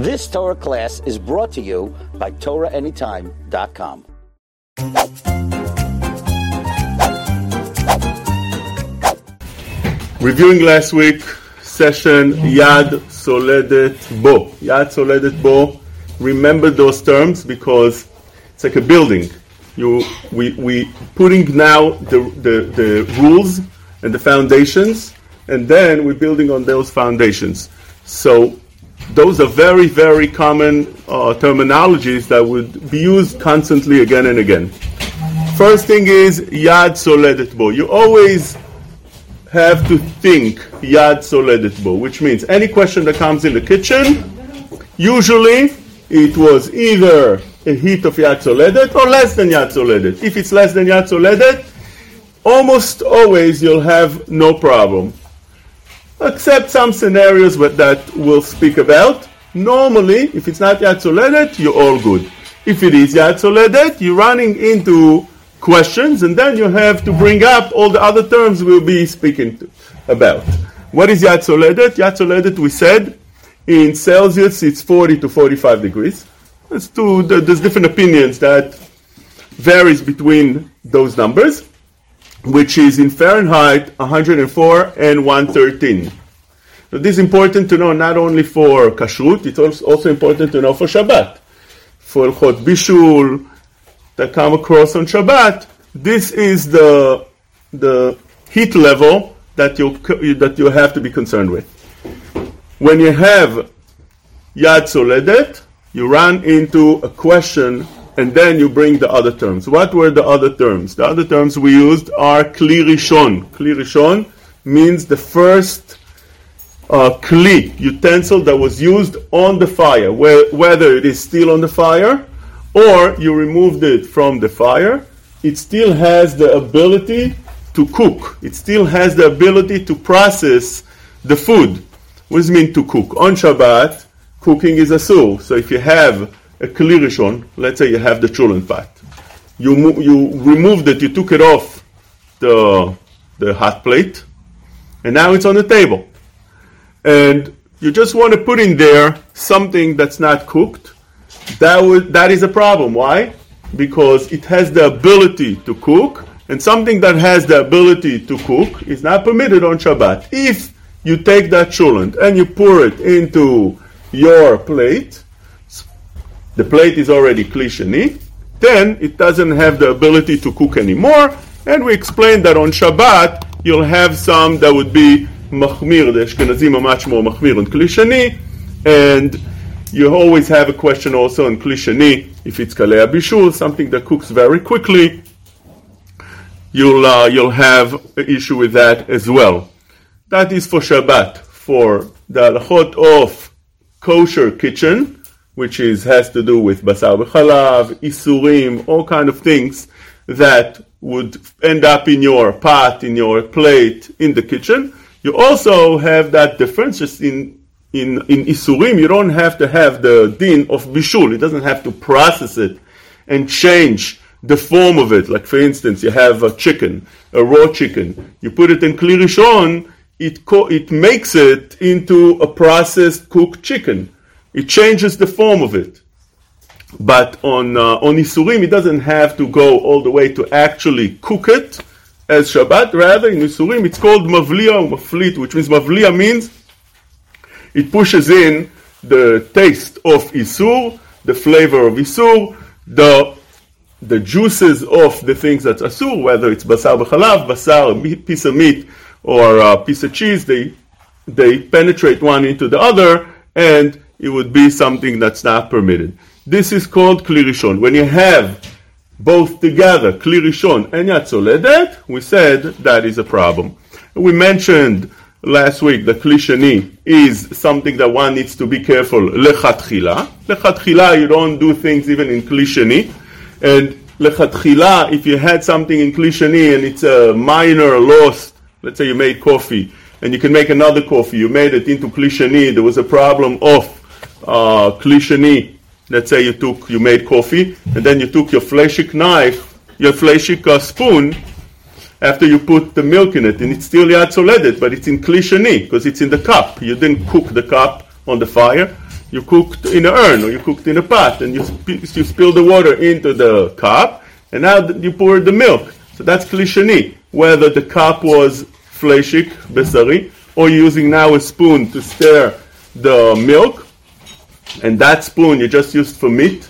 This Torah class is brought to you by TorahAnytime.com. Reviewing last week session Yad Soledet Bo. Yad Soledet Bo. Remember those terms because it's like a building. You, we, we putting now the, the, the rules and the foundations, and then we're building on those foundations. So those are very, very common uh, terminologies that would be used constantly again and again. First thing is Yad Soledet Bo. You always have to think Yad Soledet Bo, which means any question that comes in the kitchen, usually it was either a heat of Yad Soledet or less than Yad Soledet. If it's less than Yad Soledet, almost always you'll have no problem. Except some scenarios that we'll speak about. Normally, if it's not Yad you're all good. If it is Yad you're running into questions, and then you have to bring up all the other terms we'll be speaking to, about. What is Yad Soledet? We said, in Celsius it's 40 to 45 degrees. Two, there's different opinions that varies between those numbers, which is in Fahrenheit 104 and 113. So this is important to know not only for kashrut, it's also important to know for Shabbat. For Chot Bishul, that come across on Shabbat, this is the, the heat level that you, that you have to be concerned with. When you have Yad Soledet, you run into a question and then you bring the other terms. What were the other terms? The other terms we used are Kli Rishon. Kli Rishon means the first uh, utensil that was used on the fire, where, whether it is still on the fire or you removed it from the fire, it still has the ability to cook. It still has the ability to process the food. What does it mean to cook? On Shabbat, cooking is asur. So if you have a kli rishon, let's say you have the chulent pot, you, you removed it, you took it off the, the hot plate, and now it's on the table. And you just want to put in there something that's not cooked, that, would, that is a problem. Why? Because it has the ability to cook, and something that has the ability to cook is not permitted on Shabbat. If you take that chulent and you pour it into your plate, the plate is already kli sheni, then it doesn't have the ability to cook anymore, and we explained that on Shabbat you'll have some that would be machmir, the Ashkenazim are much more machmir on kli sheni, and you always have a question also on kli sheni, if it's kalea bishul, something that cooks very quickly, you'll, uh, you'll have an issue with that as well. That is for Shabbat. For the halachot of kosher kitchen, which is, has to do with basar b'chalav, isurim, all kind of things that would end up in your pot, in your plate, in the kitchen. You also have that difference just in in, in Isurim, you don't have to have the din of Bishul. It doesn't have to process it and change the form of it. Like, for instance, you have a chicken, a raw chicken. You put it in Kli Rishon, it, co- it makes it into a processed cooked chicken. It changes the form of it. But on, uh, on Isurim, it doesn't have to go all the way to actually cook it as Shabbat. Rather, in Isurim, it's called Mavliya or Maflit, which means Mavliya means it pushes in the taste of Isur, the flavor of Isur, the, the juices of the things that's Asur, whether it's Basar b'chalav, Basar, piece of meat, or a piece of cheese, they, they penetrate one into the other, and it would be something that's not permitted. This is called Kli Rishon. When you have both together, Kli Rishon and Yad Soledet, we said that is a problem. We mentioned last week, the kli sheni is something that one needs to be careful. Lechatchila. Lechatchila, you don't do things even in kli sheni. And lechatchila, if you had something in kli sheni and it's a minor loss, let's say you made coffee and you can make another coffee, you made it into kli sheni, there was a problem of uh, kli sheni. Let's say you took, you made coffee and then you took your fleshik knife, your fleshik uh, spoon, after you put the milk in it, and it's still yad but it's in kli sheni because it's in the cup. You didn't cook the cup on the fire. you cooked in an urn or you cooked in a pot and you, sp- you spill the water into the cup and now you pour the milk. So that's kli sheni. Whether the cup was fleshik, besari, or using now a spoon to stir the milk, and that spoon you just used for meat,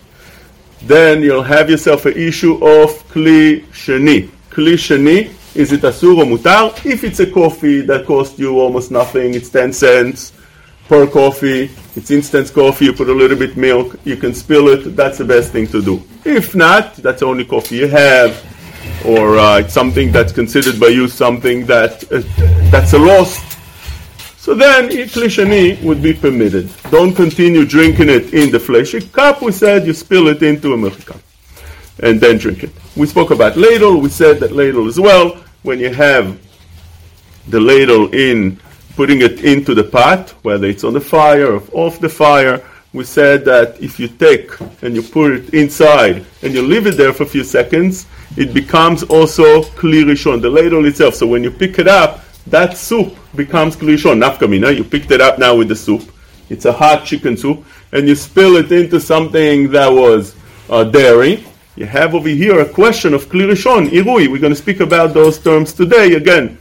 then you'll have yourself an issue of kli sheni. Kli sheni, is it asur or mutar? If it's a coffee that cost you almost nothing, it's 10 cents, per coffee, it's instant coffee, you put a little bit milk, you can spill it, that's the best thing to do. If not, that's the only coffee you have, or uh, it's something that's considered by you something that uh, that's a loss. So then, kli sheni would be permitted. Don't continue drinking it in the fleshy cup. We said you spill it into a milk cup and then drink it. We spoke about ladle. We said that ladle as well. When you have the ladle in putting it into the pot, whether it's on the fire or off the fire. We said that if you take and you put it inside and you leave it there for a few seconds, it becomes also kli rishon, the ladle itself. So when you pick it up, that soup becomes kli rishon. Nafka mina, you picked it up now with the soup. It's a hot chicken soup, and you spill it into something that was uh, dairy. You have over here a question of kli rishon, irui. We're going to speak about those terms today again.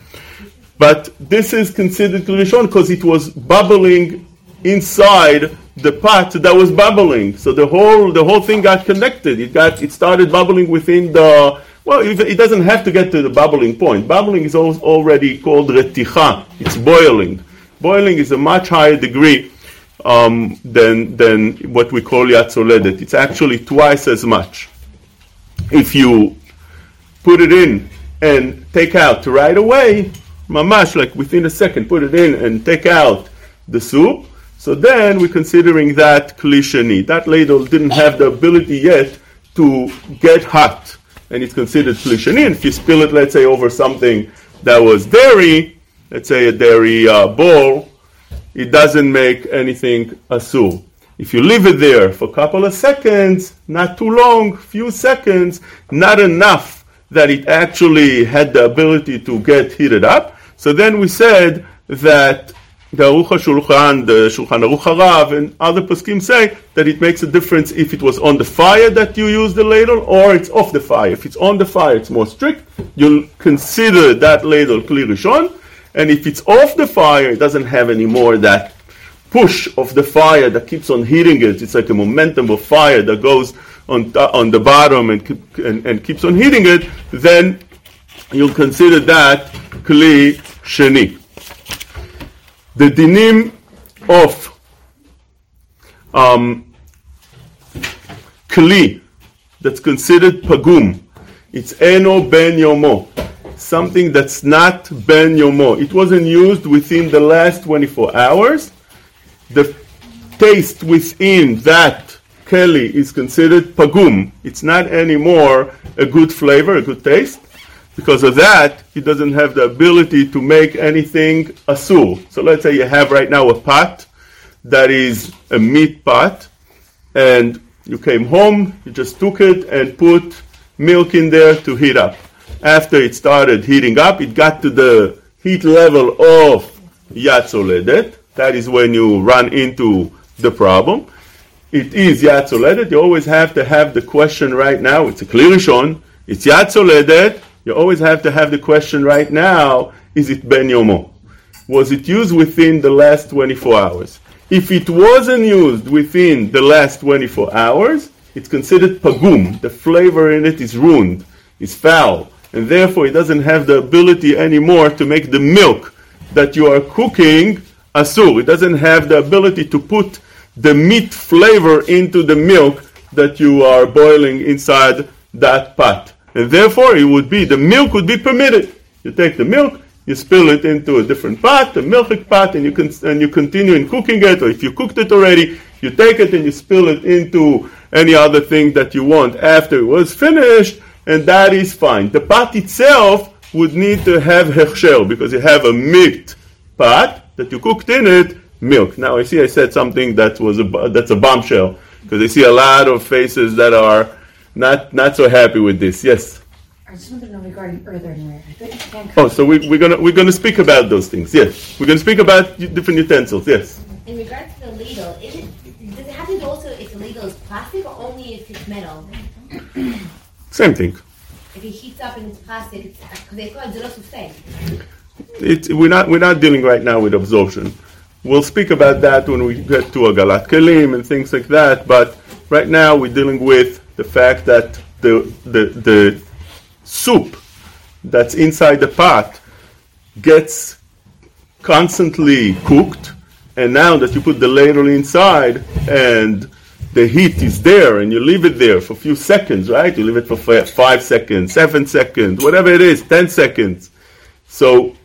But this is considered Rishon because it was bubbling inside the pot that was bubbling. So the whole the whole thing got connected. It got it started bubbling within the well, it doesn't have to get to the bubbling point. Bubbling is already called reticha. It's boiling. Boiling is a much higher degree um, than than what we call yad soledet. It's actually twice as much. If you put it in and take out right away, mamash, like within a second, put it in and take out the soup. So then we're considering that kli sheni. That ladle didn't have the ability yet to get hot, and it's considered kli sheni. And if you spill it, let's say, over something that was dairy, let's say a dairy uh, bowl, it doesn't make anything asur. If you leave it there for a couple of seconds, not too long, few seconds, not enough that it actually had the ability to get heated up, so then we said that the Aruch HaShulchan, the Shulchan Aruch HaRav, and other poskim say that it makes a difference if it was on the fire that you use the ladle or it's off the fire. If it's on the fire, it's more strict. You'll consider that ladle kli and if it's off the fire, it doesn't have any more that push of the fire that keeps on heating it. It's like a momentum of fire that goes on, uh, on the bottom and, keep, and, and keeps on heating it. Then you'll consider that kli sheni. The dinim of um, kli that's considered pagum, it's eno ben yomo, something that's not ben yomo. It wasn't used within the last 24 hours. The taste within that keli is considered pagum. It's not anymore a good flavor, a good taste. Because of that, he doesn't have the ability to make anything a asur. So let's say you have right now a pot that is a meat pot, and you came home, you just took it and put milk in there to heat up. After it started heating up, it got to the heat level of yad soledet. That is when you run into the problem. It is yad soledet. You always have to have the question right now. It's a kli rishon. It's yad soledet you always have to have the question right now is it Ben Yomo? Was it used within the last 24 hours? If it wasn't used within the last 24 hours, it's considered pagum. The flavor in it is ruined, is foul, and therefore it doesn't have the ability anymore to make the milk that you are cooking asur. It doesn't have the ability to put the meat flavor into the milk that you are boiling inside that pot and therefore it would be the milk would be permitted. You take the milk, you spill it into a different pot, a milk pot, and you can and you continue in cooking it. Or if you cooked it already, you take it and you spill it into any other thing that you want after it was finished, and that is fine. The pot itself would need to have hechsher because you have a meat pot that you cooked in it milk. Now I see I said something that was a that's a bombshell because I see a lot of faces that are not not so happy with this. Yes. I just wanted to know regarding earthenware. Oh, so we, we're gonna we're gonna speak about those things. Yes, we're gonna speak about different utensils. Yes. In regards to the ladle, is it plastic also if the illegal is plastic or only if it's metal? Same thing. If it heats up and it's plastic, it's uh, because they call it zero sustain. It, we're, not, we're not dealing right now with absorption. We'll speak about that when we get to hagalat kelim and things like that, but right now we're dealing with the fact that the, the, the soup that's inside the pot gets constantly cooked, and now that you put the ladle inside and the heat is there and you leave it there for a few seconds, right? You leave it for five seconds, seven seconds, whatever it is, ten seconds. So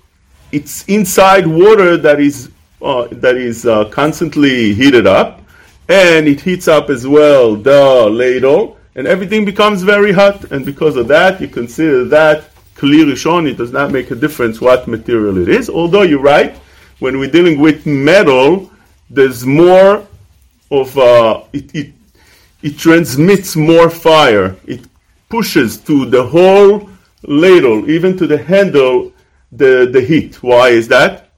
it's inside water that is uh, that is uh, constantly heated up, and it heats up as well the ladle, and everything becomes very hot. And because of that, you consider that kli rishon. It does not make a difference what material it is. Although you're right, when we're dealing with metal, there's more of uh, it, it. It transmits more fire. It pushes to the whole ladle, even to the handle, the, the heat. Why is that?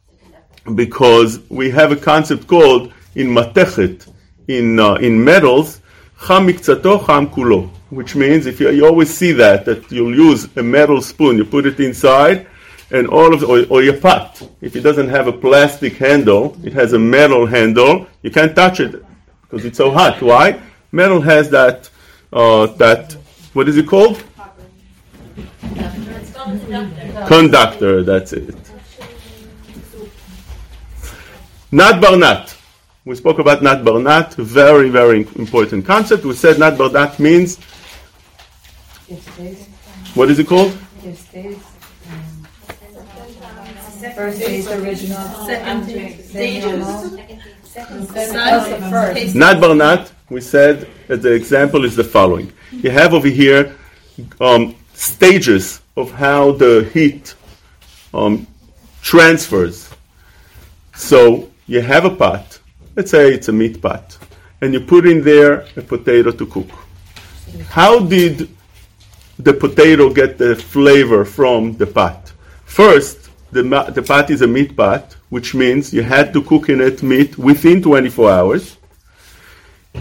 Because we have a concept called in matechet, in, uh, in metals, cham mikzato, cham kulo, which means if you, you always see that, that you'll use a metal spoon, you put it inside, and all of, or, or your pot. If it doesn't have a plastic handle, it has a metal handle, you can't touch it because it's so hot. Why? Metal has that, uh, that, what is it called? Conductor, that's it. Nat bar nat. We spoke about Nat bar nat, very, very important concept. We said Nat bar nat means, what is it called? it stays. First stays original. Second then normal, stages. That's the first. Nat bar nat, we said that the example is the following. You have over here um, stages of how the heat um, transfers. So you have a pot, let's say it's a meat pot, and you put in there a potato to cook. How did the potato get the flavor from the pot? First, the, the pot is a meat pot, which means you had to cook in it meat within 24 hours.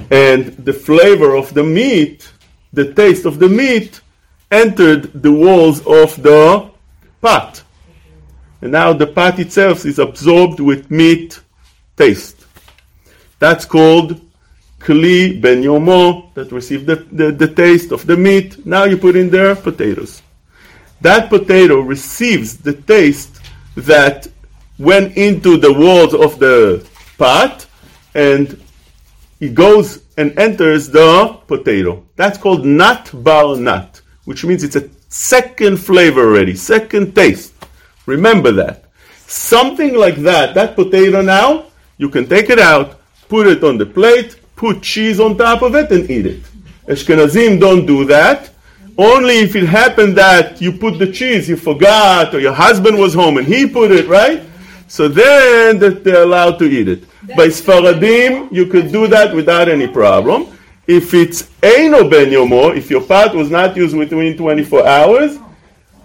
And the flavor of the meat, the taste of the meat, entered the walls of the pot. And now the pot itself is absorbed with meat taste. That's called kli ben yomo, that received the, the, the taste of the meat. Now you put in there potatoes. That potato receives the taste that went into the walls of the pot and it goes and enters the potato. That's called nat bar nat, which means it's a second flavor already, second taste. Remember that. Something like that, that potato now, you can take it out, put it on the plate, put cheese on top of it, and eat it. Ashkenazim don't do that. Only if it happened that you put the cheese, you forgot, or your husband was home and he put it, right? So then that they're allowed to eat it. By Sfaradim, you could do that without any problem. If it's Eino Ben Yomo, if your pot was not used within 24 hours,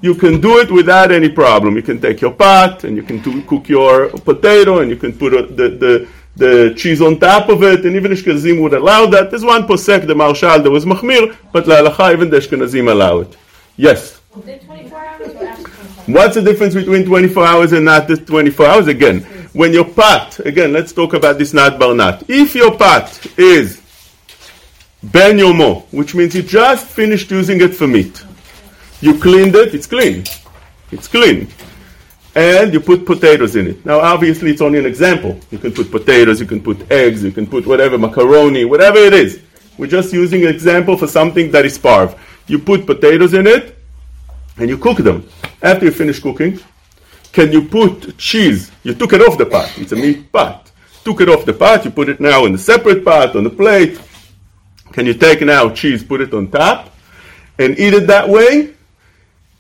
you can do it without any problem. You can take your pot and you can do, cook your potato and you can put the, the, the cheese on top of it. And even Ashkenazim would allow that. There's one posek, the Maharshal, that was Mahmir, but La Halacha, even the Ashkenazim allow it. Yes. Within 24 hours or after 24 What's the difference between 24 hours and not the 24 hours? Again, when your pot, again, let's talk about this nat bar nat. If your pot is ben yomo, which means you just finished using it for meat, you cleaned it, it's clean. It's clean. And you put potatoes in it. Now, obviously, it's only an example. You can put potatoes, you can put eggs, you can put whatever, macaroni, whatever it is. We're just using an example for something that is parv. You put potatoes in it, and you cook them. After you finish cooking, can you put cheese? You took it off the pot. It's a meat pot. Took it off the pot. You put it now in a separate pot on the plate. Can you take now cheese, put it on top, and eat it that way?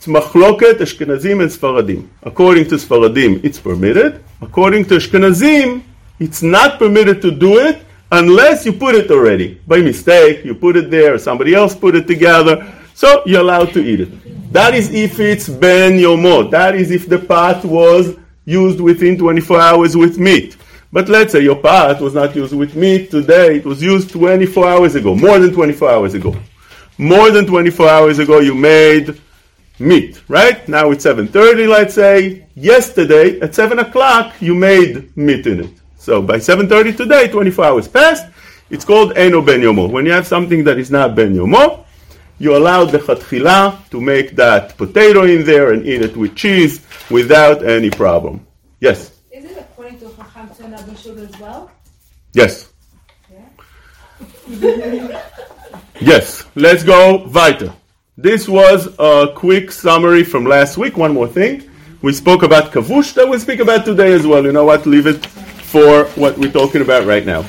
It's machloket Ashkenazim and Sfaradim. According to Sfaradim, it's permitted. According to Ashkenazim, it's not permitted to do it unless you put it already. By mistake, you put it there, somebody else put it together, so you're allowed to eat it. That is if it's ben yomo. That is if the pot was used within 24 hours with meat. But let's say your pot was not used with meat today, it was used 24 hours ago, more than 24 hours ago. More than 24 hours ago, you made meat, right? Now it's 7.30, let's say. Yesterday, at 7 o'clock, you made meat in it. So by 7.30 today, 24 hours passed, it's called Eno Ben Yomo. When you have something that is not Ben Yomo, you allow the chatchila to make that potato in there and eat it with cheese without any problem. Yes? Is it according to Chacham Tzena Bishul as well? Yes. yes. Let's go weiter. This was a quick summary from last week. One more thing. We spoke about kavush that we'll speak about today as well. You know what? Leave it for what we're talking about right now.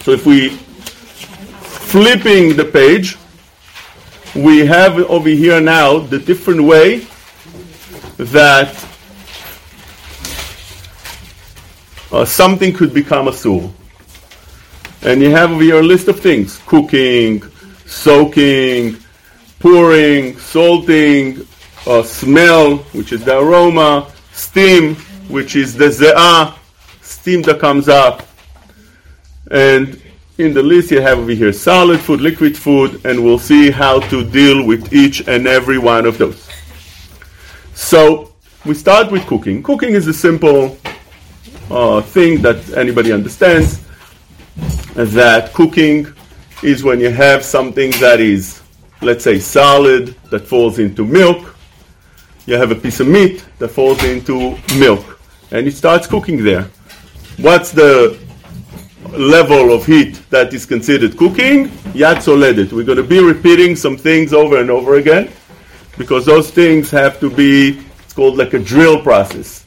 So if we flipping the page, we have over here now the different way that uh, something could become a soul. And you have over here a list of things cooking, soaking, pouring, salting, uh, smell, which is the aroma, steam, which is the ze'ah, steam that comes up. And in the list you have over here solid food, liquid food, and we'll see how to deal with each and every one of those. So we start with cooking. Cooking is a simple uh, thing that anybody understands. That cooking is when you have something that is, let's say, solid that falls into milk. You have a piece of meat that falls into milk, and it starts cooking there. What's the level of heat that is considered cooking? Yad soledet. We're going to be repeating some things over and over again because those things have to be, it's called like a drill process.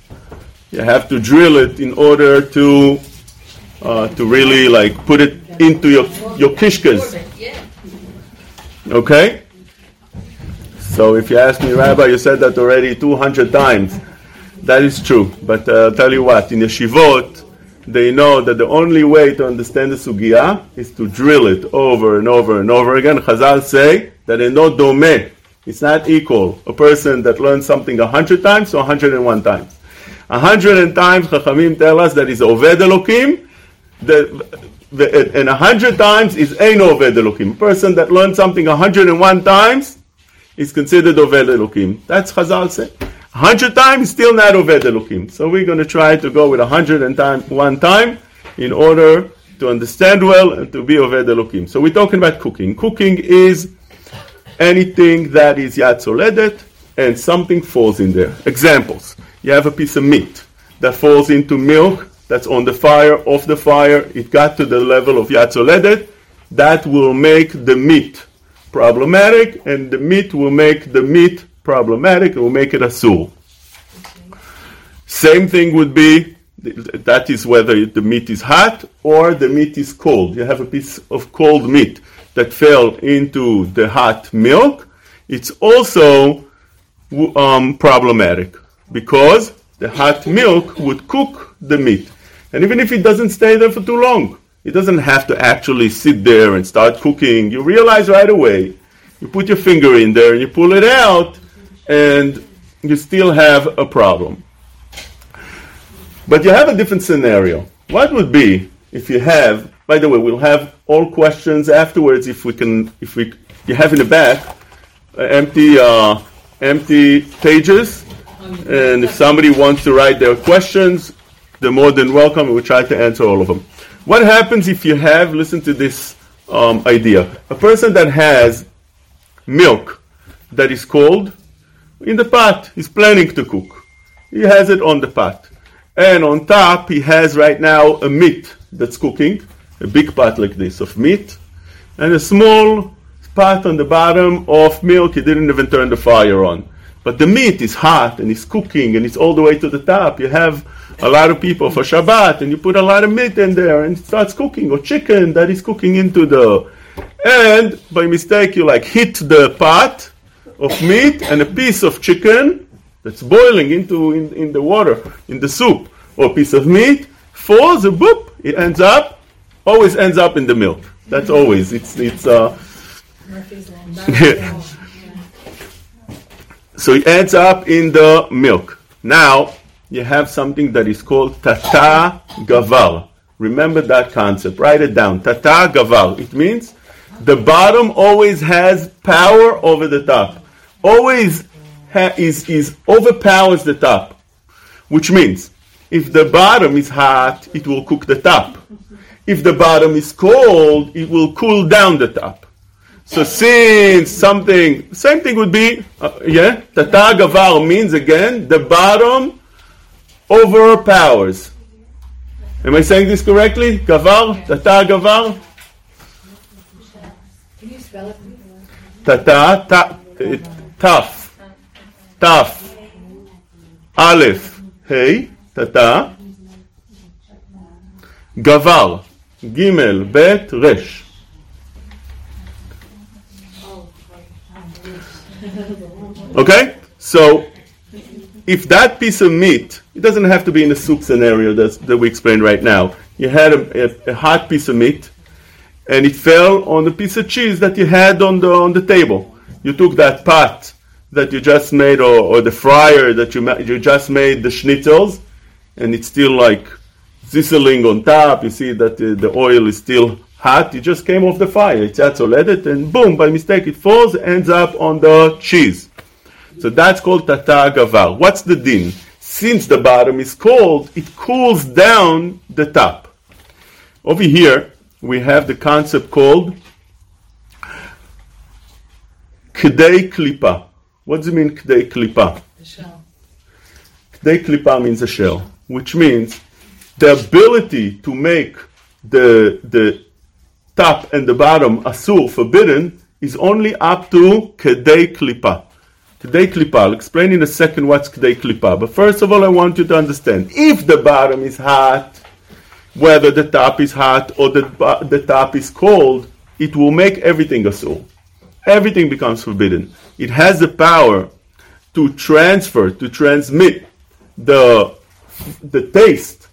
You have to drill it in order to uh, to really like put it into your your kishkas. Okay. So if you ask me, Rabbi, you said that already 200 times. That is true. But uh, I'll tell you what, in yeshivot, they know that the only way to understand the sugya is to drill it over and over and over again. Chazal say that it's not dome. It's not equal. A person that learns something a hundred times or 101 times. A hundred times, Chachamim tell us that is Oved Elokim, the, and a hundred times is Ein Oved Elokim. A person that learns something a hundred and one times is considered Oved Elokim. That's Chazal say. A hundred times still not Oved Elokim. So we're going to try to go with a hundred and time, one time in order to understand well and to be Oved Elokim. So we're talking about cooking. Cooking is anything that is Yad Soledet and something falls in there. Examples. You have a piece of meat that falls into milk that's on the fire, off the fire, it got to the level of Yad Soledet, that will make the meat problematic, and the meat will make the meat problematic, it will make it a asur. Same thing would be, that is whether the meat is hot or the meat is cold. You have a piece of cold meat that fell into the hot milk, it's also um, problematic because the hot milk would cook the meat. And even if it doesn't stay there for too long, it doesn't have to actually sit there and start cooking. You realize right away, you put your finger in there and you pull it out, and you still have a problem. But you have a different scenario. What would be if you have, by the way, we'll have all questions afterwards if we can, if we, you have in the back uh, empty, uh, empty pages, and if somebody wants to write their questions, they're more than welcome. We'll try to answer all of them. What happens if you have, listen to this um, idea, a person that has milk that is cold in the pot, he's planning to cook. He has it on the pot. And on top, he has right now a meat that's cooking, a big pot like this of meat, and a small pot on the bottom of milk. He didn't even turn the fire on. But the meat is hot and it's cooking and it's all the way to the top. You have a lot of people for Shabbat and you put a lot of meat in there and it starts cooking, or chicken that is cooking into the. And by mistake, you like hit the pot of meat and a piece of chicken that's boiling into in, in the water, in the soup, or a piece of meat falls, boop, it ends up, always ends up in the milk. That's always. It's, it's, uh, so it ends up in the milk. Now, you have something that is called tata gavar. Remember that concept. Write it down. Tata gavar. It means the bottom always has power over the top. Always ha- is, is overpowers the top. Which means if the bottom is hot, it will cook the top. If the bottom is cold, it will cool down the top. So since something, same thing would be, uh, yeah, tata gavar means again, the bottom overpowers. Am I saying this correctly? Gavar? Tata gavar? Can you spell it? Tata, ta, uh, taf, taf, aleph, hey, tata, gavar, gimel, bet, resh. Okay? So, if that piece of meat, it doesn't have to be in the soup scenario that's, that we explained right now. You had a, a, a hot piece of meat, and it fell on the piece of cheese that you had on the, on the table. You took that pot that you just made, or, or the fryer that you, ma- you just made, the schnitzels, and it's still like sizzling on top. You see that the, the oil is still hot. It just came off the fire. It's atzoledet, and boom, by mistake, it falls, ends up on the cheese. So that's called tata gavar. What's the din? Since the bottom is cold, it cools down the top. Over here, we have the concept called k'dei klipa. What does it mean, k'dei klipa? The shell. K'dei klipa means a shell, which means the ability to make the, the top and the bottom asur, forbidden, is only up to k'dei klipa. K'dei klipa. I'll explain in a second what's k'dei klipa. But first of all, I want you to understand if the bottom is hot, whether the top is hot or the, the top is cold, it will make everything a asur. Everything becomes forbidden. It has the power to transfer, to transmit the, the taste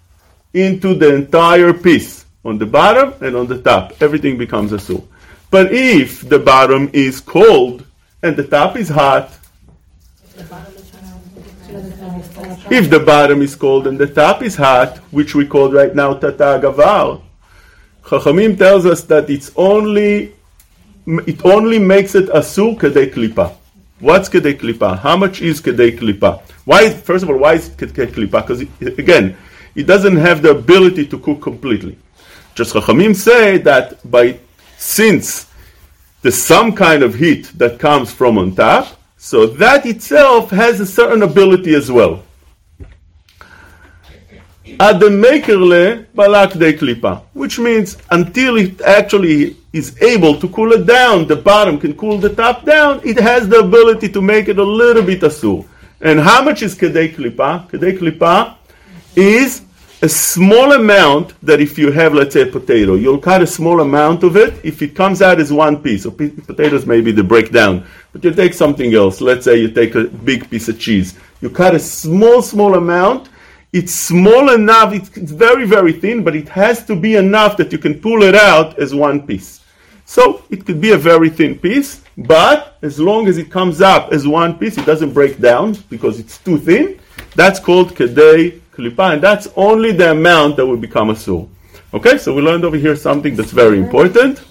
into the entire piece on the bottom and on the top. Everything becomes a asur. But if the bottom is cold and the top is hot, if the bottom is cold and the top is hot, which we call right now tata gavar, Chachamim tells us that it's only it only makes it asur kedei klipa. What's kedei klipa? How much is kedei klipa? Why? First of all, why is kedei klipa? Because again, it doesn't have the ability to cook completely. Just Chachamim say that by since there's some kind of heat that comes from on top, so that itself has a certain ability as well. Ad the makerle balak de klipa, which means until it actually is able to cool it down, the bottom can cool the top down, it has the ability to make it a little bit asur. And how much is kedei klipa? Kedei klipa is a small amount that if you have, let's say, a potato, you'll cut a small amount of it. If it comes out as one piece, p- potatoes maybe they break down, but you take something else. Let's say you take a big piece of cheese. You cut a small, small amount. It's small enough. It's, it's very, very thin, but it has to be enough that you can pull it out as one piece. So it could be a very thin piece, but as long as it comes up as one piece, it doesn't break down because it's too thin. That's called kedei klipa, and that's only the amount that will become a sur. Okay, so we learned over here something that's very important.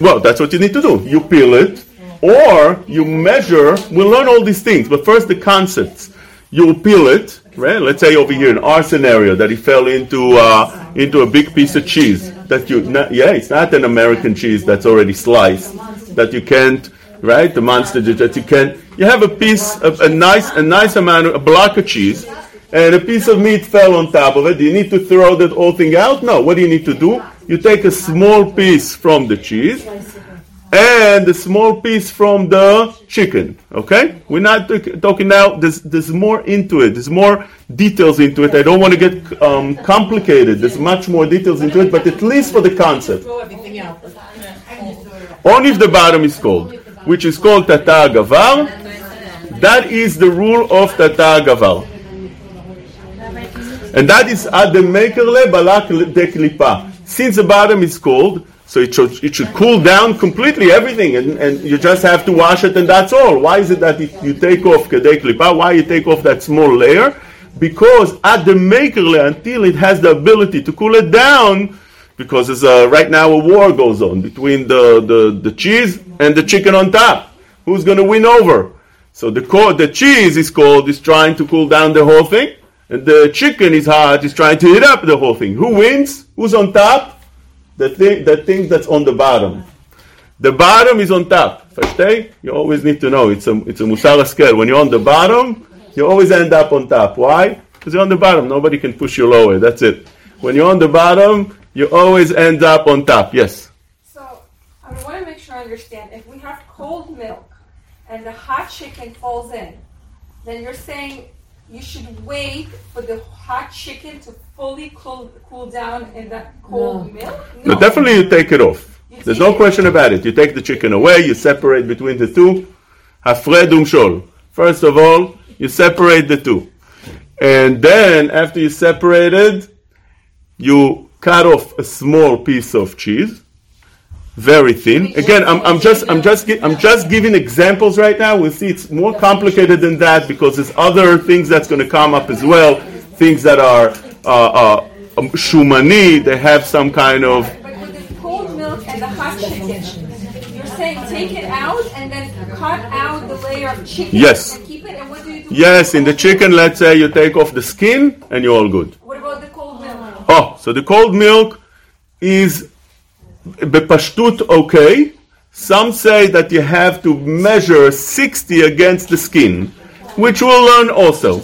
Well, that's what you need to do. You peel it, or you measure. We'll learn all these things, but first the concepts. You'll peel it, right? Let's say over here in our scenario that he fell into uh, into a big piece of cheese that you. Not, yeah, it's not an American cheese that's already sliced that you can't. Right, the monster that you can. You have a piece of a nice a nice amount of a block of cheese, and a piece of meat fell on top of it. Do you need to throw that whole thing out? No. What do you need to do? You take a small piece from the cheese and a small piece from the chicken. Okay? We're not talk- talking now, there's, there's more into it, there's more details into it. I don't want to get um, complicated, there's much more details into it, but at least for the concept. Only if the bottom is cold, which is called tata gavar. That is the rule of tata gavar. And that is ad makerle balak de klipa. Since the bottom is cold, So it should, it should cool down completely everything, and, and you just have to wash it, and that's all. Why is it that you take off kedei klipa? Why you take off that small layer? Because at the maker layer, until it has the ability to cool it down, because there's a, right now a war goes on between the, the, the cheese and the chicken on top. Who's going to win over? So the, the cheese is cold, is trying to cool down the whole thing, and the chicken is hot, is trying to heat up the whole thing. Who wins? Who's on top? The thing, the thing that's on the bottom. The bottom is on top. Versteh? You always need to know. It's a, it's a musar scale. When you're on the bottom, you always end up on top. Why? Because you're on the bottom. Nobody can push you lower. That's it. When you're on the bottom, you always end up on top. Yes? So I want to make sure I understand. If we have cold milk and the hot chicken falls in, then you're saying you should wait for the hot chicken to fully cool, cool down in that cold milk? No, definitely you take it off. You There's take no it- question about it. You take the chicken away, you separate between the two. Hafred umshol. First of all, you separate the two. And then, after you separated, you cut off a small piece of cheese, very thin. Again, I'm, I'm just I'm just I'm just giving examples right now. We'll see it's more complicated than that because there's other things that's going to come up as well. Things that are uh, uh, um, shumani. They have some kind of But with the cold milk and the hot chicken, you're saying take it out and then cut out the layer of chicken Yes. and keep it. And what do you do? yes. In the chicken, let's say you take off the skin and you're all good. What about the cold milk? Oh, so the cold milk is bepashtut okay. Some say that you have to measure 60 against the skin, which we'll learn also.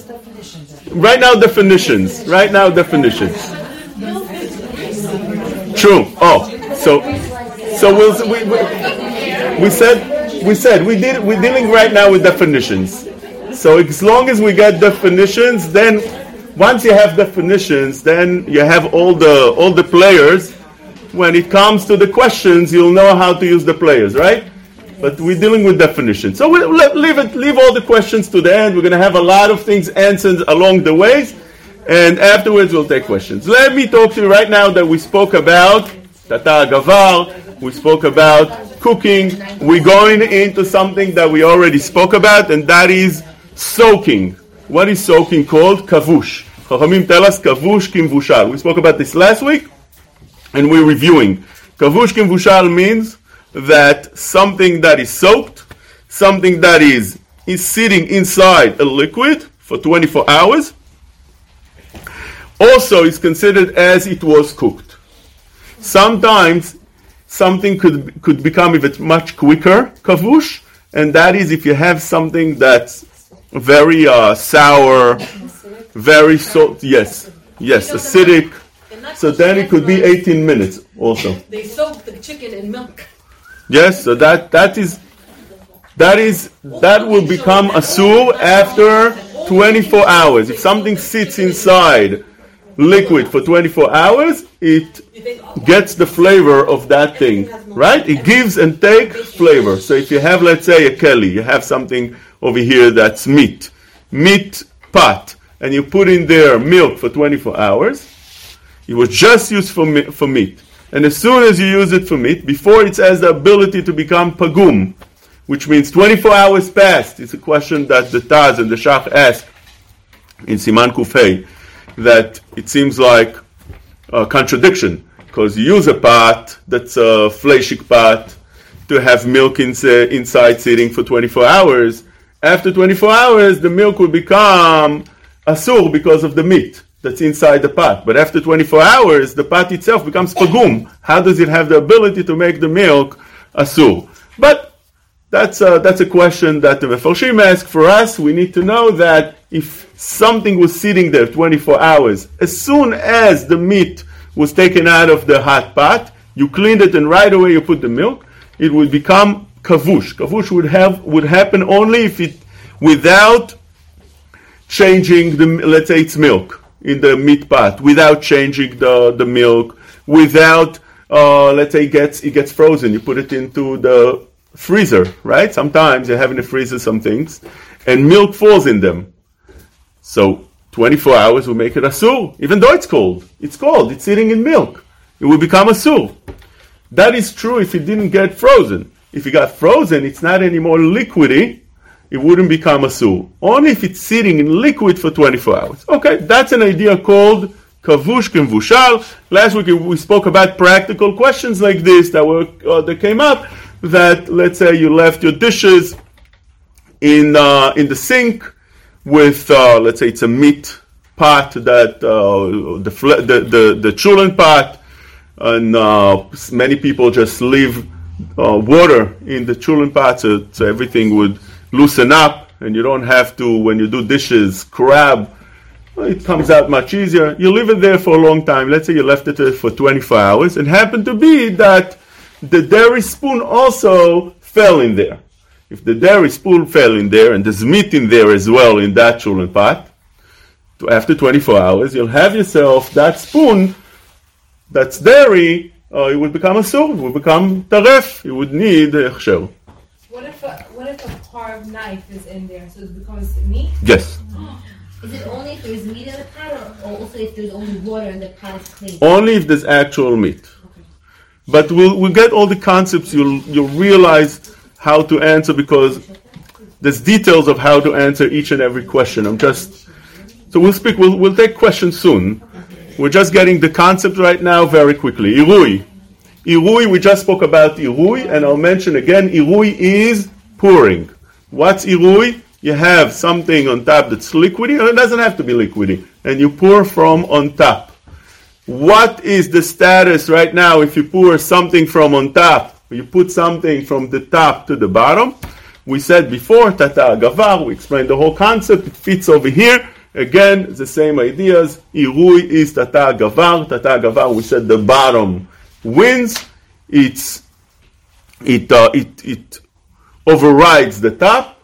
Right now, definitions. Right now, definitions. True. Oh, so so we'll, we, we, we said we said we did we're dealing right now with definitions. So as long as we get definitions, then once you have definitions, then you have all the all the players. When it comes to the questions, you'll know how to use the players, right? But we're dealing with definitions. So we'll leave it, leave all the questions to the end. We're going to have a lot of things answered along the ways, and afterwards we'll take questions. Let me talk to you right now that we spoke about tata gavar. We spoke about cooking. We're going into something that we already spoke about, and that is soaking. What is soaking called? Kavush. Chachamim tell us kavush kimvushal. We spoke about this last week, and we're reviewing. Kavush kimvushal means that something that is soaked, something that is, is sitting inside a liquid for 24 hours, also is considered as it was cooked. Sometimes something could could become even much quicker kavush, and that is if you have something that's very uh, sour, very salt. Yes, yes, acidic. So then it could be 18 minutes also. They soak the chicken in milk. Yes, so that that is that is that will become a asur after 24 hours. If something sits inside liquid for 24 hours, it gets the flavor of that thing, right? It gives and takes flavor. So if you have, let's say, a keli, you have something over here that's meat, meat pot, and you put in there milk for 24 hours, it was just used for, mi- for meat. And as soon as you use it for meat, before it has the ability to become pagum, which means 24 hours passed, it's a question that the Taz and the Shach ask in Siman Kufay, that it seems like a contradiction, because you use a pot that's a fleshik pot to have milk in, inside sitting for 24 hours. After 24 hours, the milk will become asur because of the meat that's inside the pot. But after 24 hours, the pot itself becomes pagum. How does it have the ability to make the milk asur? But that's a, that's a question that the Mefarshim ask for us. We need to know that if something was sitting there 24 hours, as soon as the meat was taken out of the hot pot, you cleaned it and right away you put the milk, it would become kavush. Kavush would have would happen only if it without changing the let's say it's milk in the meat pot, without changing the, the milk, without uh, let's say it gets it gets frozen. You put it into the freezer, right? Sometimes you have in the freezer some things, and milk falls in them. So 24 hours will make it a asur, even though it's cold. It's cold. It's sitting in milk. It will become a asur. That is true if it didn't get frozen. If it got frozen, it's not anymore liquidy, it wouldn't become a asur. Only if it's sitting in liquid for 24 hours. Okay, that's an idea called kavush kemvushal. Last week we spoke about practical questions like this that were uh, that came up. That let's say you left your dishes in uh, in the sink with uh, let's say it's a meat pot that uh, the, the the the chulent pot, and uh, many people just leave uh, water in the chulent pot so, so everything would loosen up, and you don't have to when you do dishes. Well, it comes out much easier. You leave it there for a long time. Let's say you left it for 24 hours, and happened to be that the dairy spoon also fell in there. If the dairy spoon fell in there and there's meat in there as well in that chulent pot, after 24 hours, you'll have yourself that spoon that's dairy, uh, it would become asur, it would become taref, it would need hechsher. What if a what if a carved knife is in there, so it becomes meat? Yes. Is it only if there's meat in the pot, or or also if there's only water and the pot is clean? Only if there's actual meat. But we'll, we'll get all the concepts, you'll, you'll realize how to answer because there's details of how to answer each and every question. I'm just, so we'll speak, we'll, we'll take questions soon. We're just getting the concept right now very quickly. Irui. Irui, we just spoke about Irui, and I'll mention again, Irui is pouring. What's Irui? You have something on top that's liquidy, or it doesn't have to be liquidy, and you pour from on top. What is the status right now if you pour something from on top? You put something from the top to the bottom. We said before, Tata Gavar, we explained the whole concept, it fits over here. Again, the same ideas. Irui is Tata Gavar. Tata Gavar, we said the bottom wins. It's, it, uh, it, it overrides the top,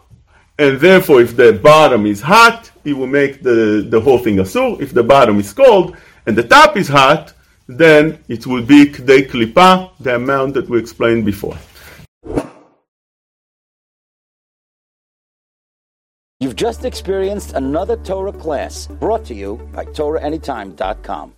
and therefore, if the bottom is hot, it will make the, the whole thing asur. If the bottom is cold and the top is hot, then it will be kdei klipa, the amount that we explained before. You've just experienced another Torah class brought to you by TorahAnytime.com.